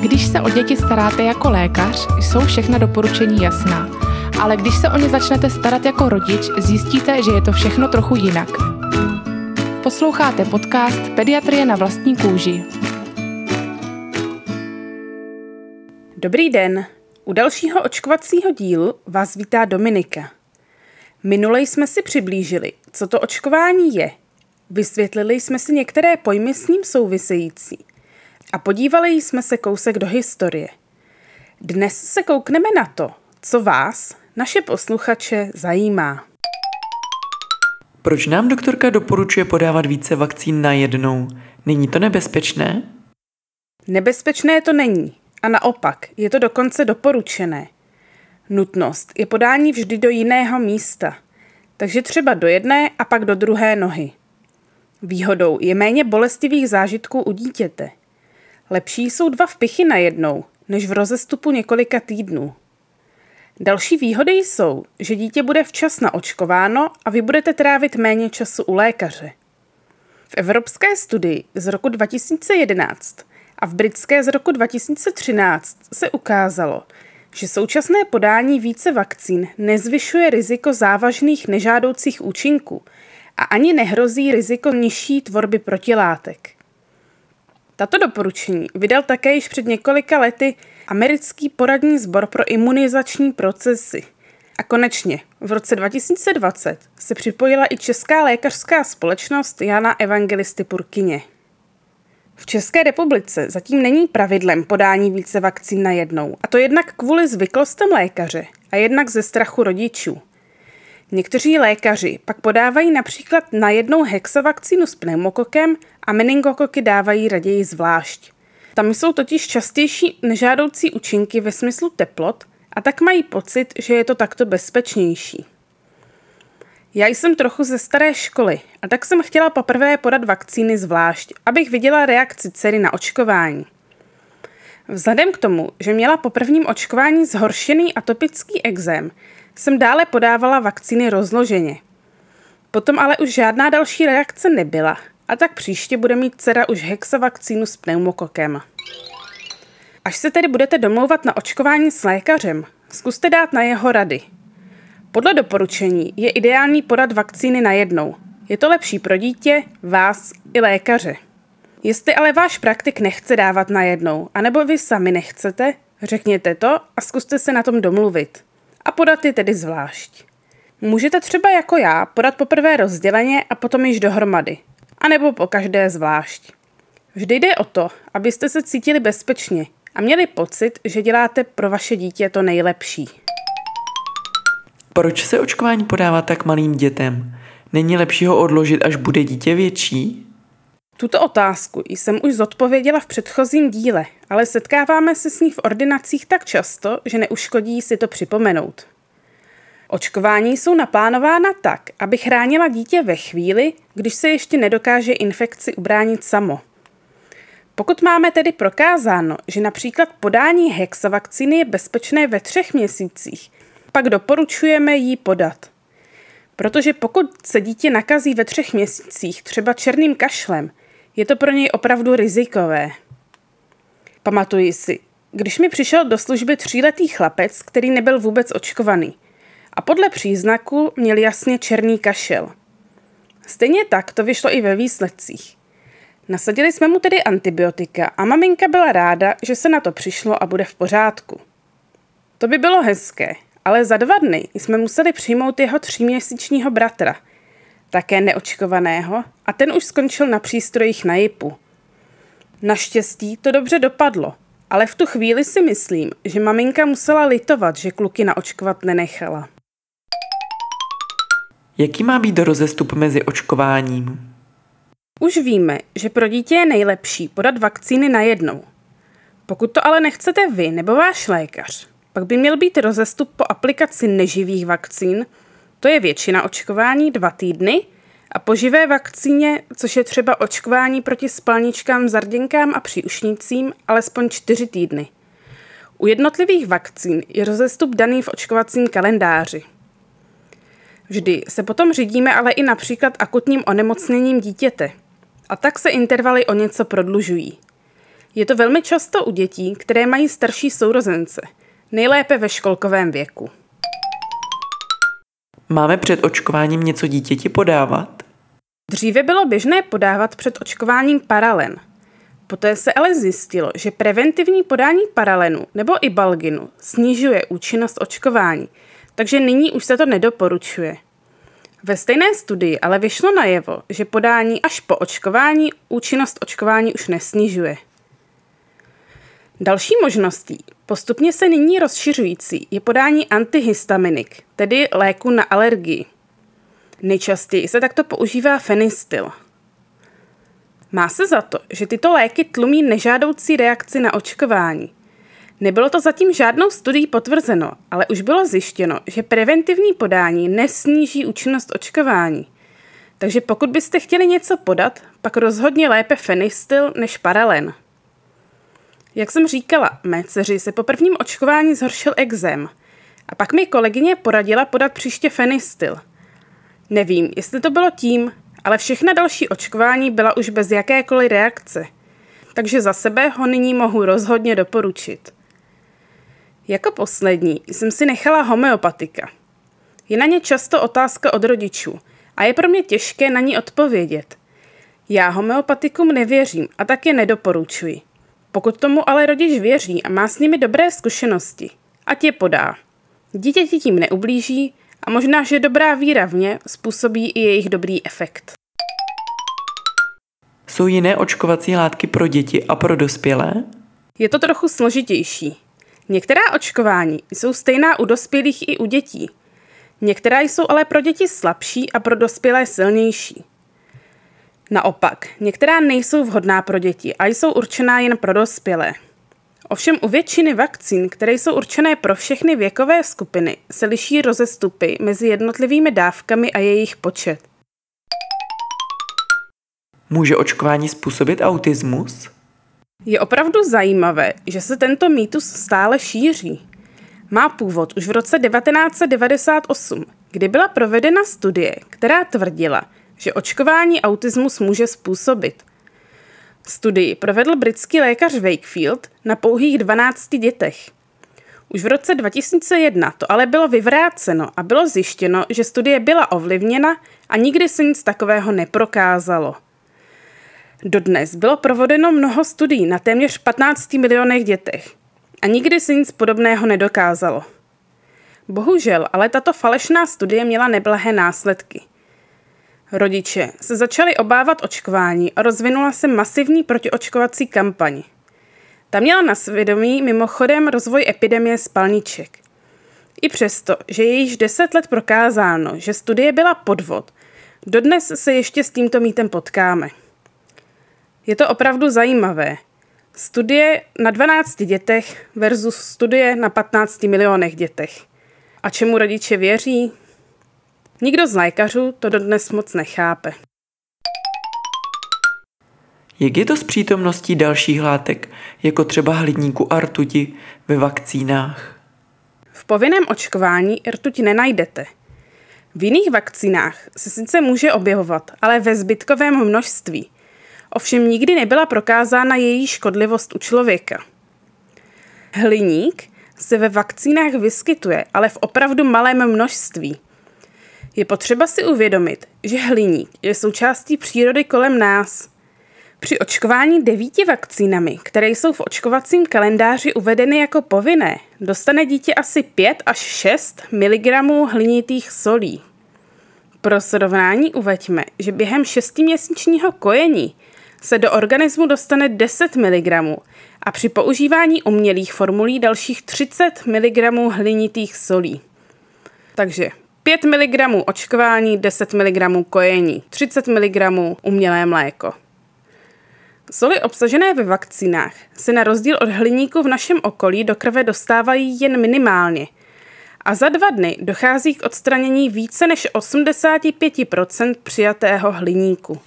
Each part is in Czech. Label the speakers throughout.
Speaker 1: Když se o děti staráte jako lékař, jsou všechna doporučení jasná. Ale když se o ně začnete starat jako rodič, zjistíte, že je to všechno trochu jinak. Posloucháte podcast Pediatrie na vlastní kůži.
Speaker 2: Dobrý den. U dalšího očkovacího dílu vás vítá Dominika. Minule jsme si přiblížili, co to očkování je. Vysvětlili jsme si některé pojmy s ním související – a podívali jsme se kousek do historie. Dnes se koukneme na to, co vás, naše posluchače, zajímá.
Speaker 3: Proč nám doktorka doporučuje podávat více vakcín na jednou? Není to nebezpečné?
Speaker 2: Nebezpečné to není. A naopak, je to dokonce doporučené. Nutnost je podání vždy do jiného místa, takže třeba do jedné a pak do druhé nohy. Výhodou je méně bolestivých zážitků u dítěte – Lepší jsou dva vpichy najednou, než v rozestupu několika týdnů. Další výhody jsou, že dítě bude včas naočkováno a vy budete trávit méně času u lékaře. V evropské studii z roku 2011 a v britské z roku 2013 se ukázalo, že současné podání více vakcín nezvyšuje riziko závažných nežádoucích účinků a ani nehrozí riziko nižší tvorby protilátek. Tato doporučení vydal také již před několika lety americký poradní sbor pro imunizační procesy. A konečně v roce 2020 se připojila i Česká lékařská společnost Jana Evangelisty Purkyně. V České republice zatím není pravidlem podání více vakcín na jednou, a to jednak kvůli zvyklostem lékaře a jednak ze strachu rodičů. Někteří lékaři pak podávají například na jednou hexavakcínu s pneumokokem a meningokoky dávají raději zvlášť. Tam jsou totiž častější nežádoucí účinky ve smyslu teplot a tak mají pocit, že je to takto bezpečnější. Já jsem trochu ze staré školy a tak jsem chtěla poprvé podat vakcíny zvlášť, abych viděla reakci dcery na očkování. Vzhledem k tomu, že měla po prvním očkování zhoršený atopický exém, jsem dále podávala vakcíny rozloženě. Potom ale už žádná další reakce nebyla a tak příště bude mít dcera už hexavakcínu s pneumokokem. Až se tedy budete domlouvat na očkování s lékařem, zkuste dát na jeho rady. Podle doporučení je ideální podat vakcíny najednou. Je to lepší pro dítě, vás i lékaře. Jestli ale váš praktik nechce dávat najednou, anebo vy sami nechcete, řekněte to a zkuste se na tom domluvit. A podat je tedy zvlášť. Můžete třeba jako já podat poprvé rozděleně a potom již dohromady – anebo po každé zvlášť. Vždy jde o to, abyste se cítili bezpečně a měli pocit, že děláte pro vaše dítě to nejlepší.
Speaker 3: Proč se očkování podává tak malým dětem? Není lepší ho odložit, až bude dítě větší?
Speaker 2: Tuto otázku jsem už zodpověděla v předchozím díle, ale setkáváme se s ní v ordinacích tak často, že neuškodí si to připomenout. Očkování jsou naplánována tak, aby chránila dítě ve chvíli, když se ještě nedokáže infekci ubránit samo. Pokud máme tedy prokázáno, že například podání hexavakcíny je bezpečné ve třech měsících, pak doporučujeme ji podat. Protože pokud se dítě nakazí ve třech měsících třeba černým kašlem, je to pro něj opravdu rizikové. Pamatuji si, když mi přišel do služby tříletý chlapec, který nebyl vůbec očkovaný a podle příznaku měl jasně černý kašel. Stejně tak to vyšlo i ve výsledcích. Nasadili jsme mu tedy antibiotika a maminka byla ráda, že se na to přišlo a bude v pořádku. To by bylo hezké, ale za dva dny jsme museli přijmout jeho tříměsíčního bratra, také neočkovaného, a ten už skončil na přístrojích na JIPu. Naštěstí to dobře dopadlo, ale v tu chvíli si myslím, že maminka musela litovat, že kluky naočkovat nenechala.
Speaker 3: Jaký má být rozestup mezi očkováním?
Speaker 2: Už víme, že pro dítě je nejlepší podat vakcíny najednou. Pokud to ale nechcete vy nebo váš lékař, pak by měl být rozestup po aplikaci neživých vakcín, to je většina očkování dva týdny, a po živé vakcíně, což je třeba očkování proti spalničkám, zarděnkám a příušnicím, alespoň čtyři týdny. U jednotlivých vakcín je rozestup daný v očkovacím kalendáři. Vždy se potom řídíme ale i například akutním onemocněním dítěte. A tak se intervaly o něco prodlužují. Je to velmi často u dětí, které mají starší sourozence, nejlépe ve školkovém věku.
Speaker 3: Máme před očkováním něco dítěti podávat?
Speaker 2: Dříve bylo běžné podávat před očkováním paralen. Poté se ale zjistilo, že preventivní podání paralenu nebo i balginu snižuje účinnost očkování, takže nyní už se to nedoporučuje. Ve stejné studii ale vyšlo najevo, že podání až po očkování účinnost očkování už nesnižuje. Další možností, postupně se nyní rozšiřující, je podání antihistaminik, tedy léku na alergii. Nejčastěji se takto používá fenistil. Má se za to, že tyto léky tlumí nežádoucí reakci na očkování. Nebylo to zatím žádnou studií potvrzeno, ale už bylo zjištěno, že preventivní podání nesníží účinnost očkování. Takže pokud byste chtěli něco podat, pak rozhodně lépe fenistil než paralen. Jak jsem říkala, mé dceři se po prvním očkování zhoršil exém. A pak mi kolegyně poradila podat příště fenistil. Nevím, jestli to bylo tím, ale všechna další očkování byla už bez jakékoliv reakce. Takže za sebe ho nyní mohu rozhodně doporučit. Jako poslední jsem si nechala homeopatika. Je na ně často otázka od rodičů a je pro mě těžké na ní odpovědět. Já homeopatikum nevěřím a tak je nedoporučuji. Pokud tomu ale rodič věří a má s nimi dobré zkušenosti, ať je podá. Dítěti tím neublíží a možná, že dobrá víra v ně způsobí i jejich dobrý efekt.
Speaker 3: Jsou jiné očkovací látky pro děti a pro dospělé?
Speaker 2: Je to trochu složitější. Některá očkování jsou stejná u dospělých i u dětí. Některá jsou ale pro děti slabší a pro dospělé silnější. Naopak, některá nejsou vhodná pro děti a jsou určená jen pro dospělé. Ovšem u většiny vakcín, které jsou určené pro všechny věkové skupiny, se liší rozestupy mezi jednotlivými dávkami a jejich počet.
Speaker 3: Může očkování způsobit autismus?
Speaker 2: Je opravdu zajímavé, že se tento mýtus stále šíří. Má původ už v roce 1998, kdy byla provedena studie, která tvrdila, že očkování autismus může způsobit. Studii provedl britský lékař Wakefield na pouhých 12 dětech. Už v roce 2001 to ale bylo vyvráceno a bylo zjištěno, že studie byla ovlivněna a nikdy se nic takového neprokázalo. Dodnes bylo provedeno mnoho studií na téměř 15 milionech dětech a nikdy se nic podobného nedokázalo. Bohužel, ale tato falešná studie měla neblahé následky. Rodiče se začali obávat očkování a rozvinula se masivní protiočkovací kampaň. Ta měla na svědomí mimochodem rozvoj epidemie spalniček. I přesto, že je již deset let prokázáno, že studie byla podvod, dodnes se ještě s tímto mýtem potkáme. Je to opravdu zajímavé. Studie na 12 dětech versus studie na 15 milionech dětech. A čemu rodiče věří? Nikdo z lékařů to dodnes moc nechápe.
Speaker 3: Jak je to s přítomností dalších látek, jako třeba hliníku a rtuti ve vakcínách?
Speaker 2: V povinném očkování rtuť nenajdete. V jiných vakcínách se sice může objevovat, ale ve zbytkovém množství – ovšem nikdy nebyla prokázána její škodlivost u člověka. Hliník se ve vakcínách vyskytuje, ale v opravdu malém množství. Je potřeba si uvědomit, že hliník je součástí přírody kolem nás. Při očkování devíti vakcínami, které jsou v očkovacím kalendáři uvedeny jako povinné, dostane dítě asi 5 až 6 mg hlinitých solí. Pro srovnání uveďme, že během šestiměsíčního kojení se do organismu dostane 10 mg a při používání umělých formulí dalších 30 mg hlinitých solí. Takže 5 mg očkování, 10 mg kojení, 30 mg umělé mléko. Soli obsažené ve vakcínách se na rozdíl od hliníku v našem okolí do krve dostávají jen minimálně a za dva dny dochází k odstranění více než 85% přijatého hliníku.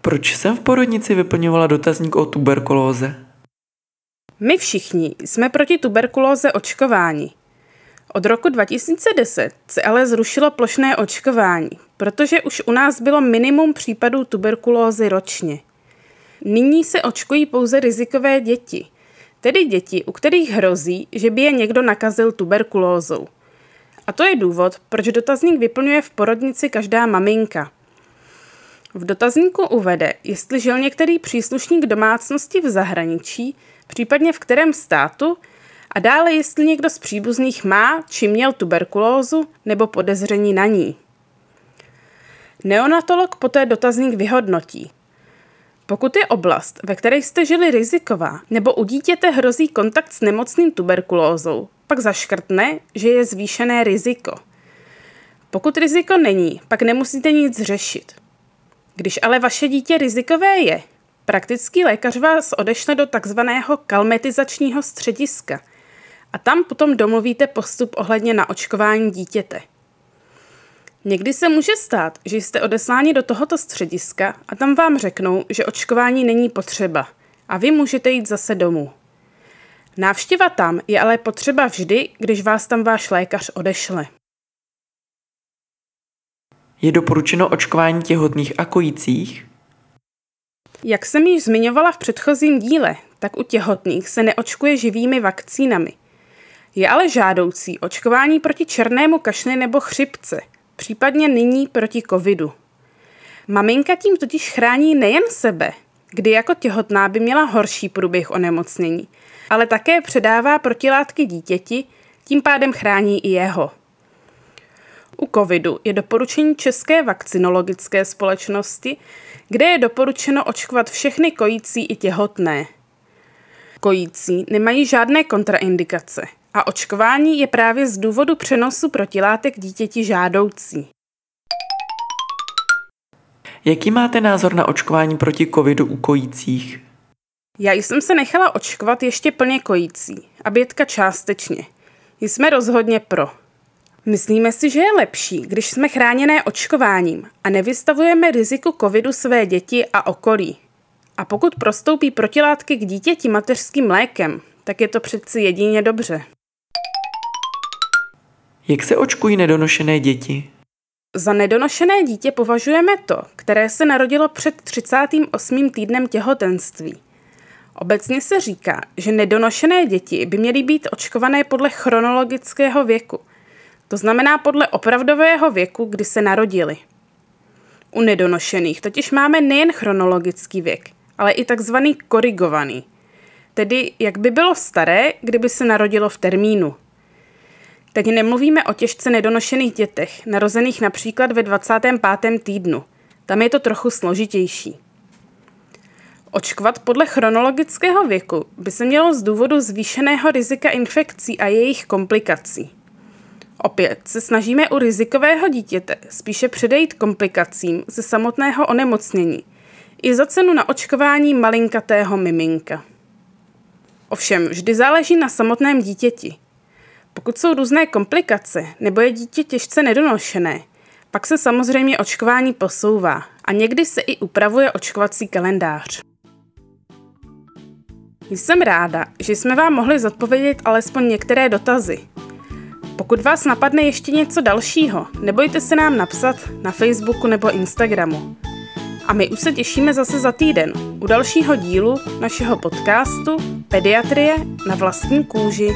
Speaker 3: Proč jsem v porodnici vyplňovala dotazník o tuberkulóze?
Speaker 2: My všichni jsme proti tuberkulóze očkováni. Od roku 2010 se ale zrušilo plošné očkování, protože už u nás bylo minimum případů tuberkulózy ročně. nyní se očkují pouze rizikové děti, tedy děti, u kterých hrozí, že by je někdo nakazil tuberkulózou. A to je důvod, proč dotazník vyplňuje v porodnici každá maminka. V dotazníku uvede, jestli žil některý příslušník domácnosti v zahraničí, případně v kterém státu, a dále jestli někdo z příbuzných má či měl tuberkulózu nebo podezření na ní. Neonatolog poté dotazník vyhodnotí. Pokud je oblast, ve které jste žili riziková, nebo u dítěte hrozí kontakt s nemocným tuberkulózou, pak zaškrtne, že je zvýšené riziko. Pokud riziko není, pak nemusíte nic řešit. Když ale vaše dítě rizikové je, praktický lékař vás odešle do takzvaného kalmetizačního střediska a tam potom domluvíte postup ohledně na očkování dítěte. Někdy se může stát, že jste odesláni do tohoto střediska a tam vám řeknou, že očkování není potřeba a vy můžete jít zase domů. Návštěva tam je ale potřeba vždy, když vás tam váš lékař odešle.
Speaker 3: Je doporučeno očkování těhotných a kojících?
Speaker 2: Jak jsem již zmiňovala v předchozím díle, tak u těhotných se neočkuje živými vakcínami. Je ale žádoucí očkování proti černému kašli nebo chřipce, případně nyní proti covidu. Maminka tím totiž chrání nejen sebe, kdy jako těhotná by měla horší průběh onemocnění, ale také předává protilátky dítěti, tím pádem chrání i jeho. U covidu je doporučení České vakcinologické společnosti, kde je doporučeno očkovat všechny kojící i těhotné. Kojící nemají žádné kontraindikace a očkování je právě z důvodu přenosu protilátek dítěti žádoucí.
Speaker 3: Jaký máte názor na očkování proti covidu u kojících?
Speaker 2: Já jsem se nechala očkovat ještě plně kojící a bětka částečně. Jsme rozhodně pro. Myslíme si, že je lepší, když jsme chráněné očkováním a nevystavujeme riziku covidu své děti a okolí. A pokud prostoupí protilátky k dítěti mateřským lékem, tak je to přeci jedině dobře.
Speaker 3: Jak se očkují nedonošené děti?
Speaker 2: Za nedonošené dítě považujeme to, které se narodilo před 38. týdnem těhotenství. Obecně se říká, že nedonošené děti by měly být očkované podle chronologického věku, to znamená podle opravdového věku, kdy se narodili. U nedonošených totiž máme nejen chronologický věk, ale i takzvaný korigovaný, tedy jak by bylo staré, kdyby se narodilo v termínu. Teď nemluvíme o těžce nedonošených dětech, narozených například ve 25. týdnu. Tam je to trochu složitější. Očkovat podle chronologického věku by se mělo z důvodu zvýšeného rizika infekcí a jejich komplikací. Opět se snažíme u rizikového dítěte spíše předejít komplikacím ze samotného onemocnění i za cenu na očkování malinkatého miminka. Ovšem vždy záleží na samotném dítěti. Pokud jsou různé komplikace nebo je dítě těžce nedonošené, pak se samozřejmě očkování posouvá a někdy se i upravuje očkovací kalendář. Jsem ráda, že jsme vám mohli zodpovědět alespoň některé dotazy. Pokud vás napadne ještě něco dalšího, nebojte se nám napsat na Facebooku nebo Instagramu. A my už se těšíme zase za týden u dalšího dílu našeho podcastu Pediatrie na vlastní kůži.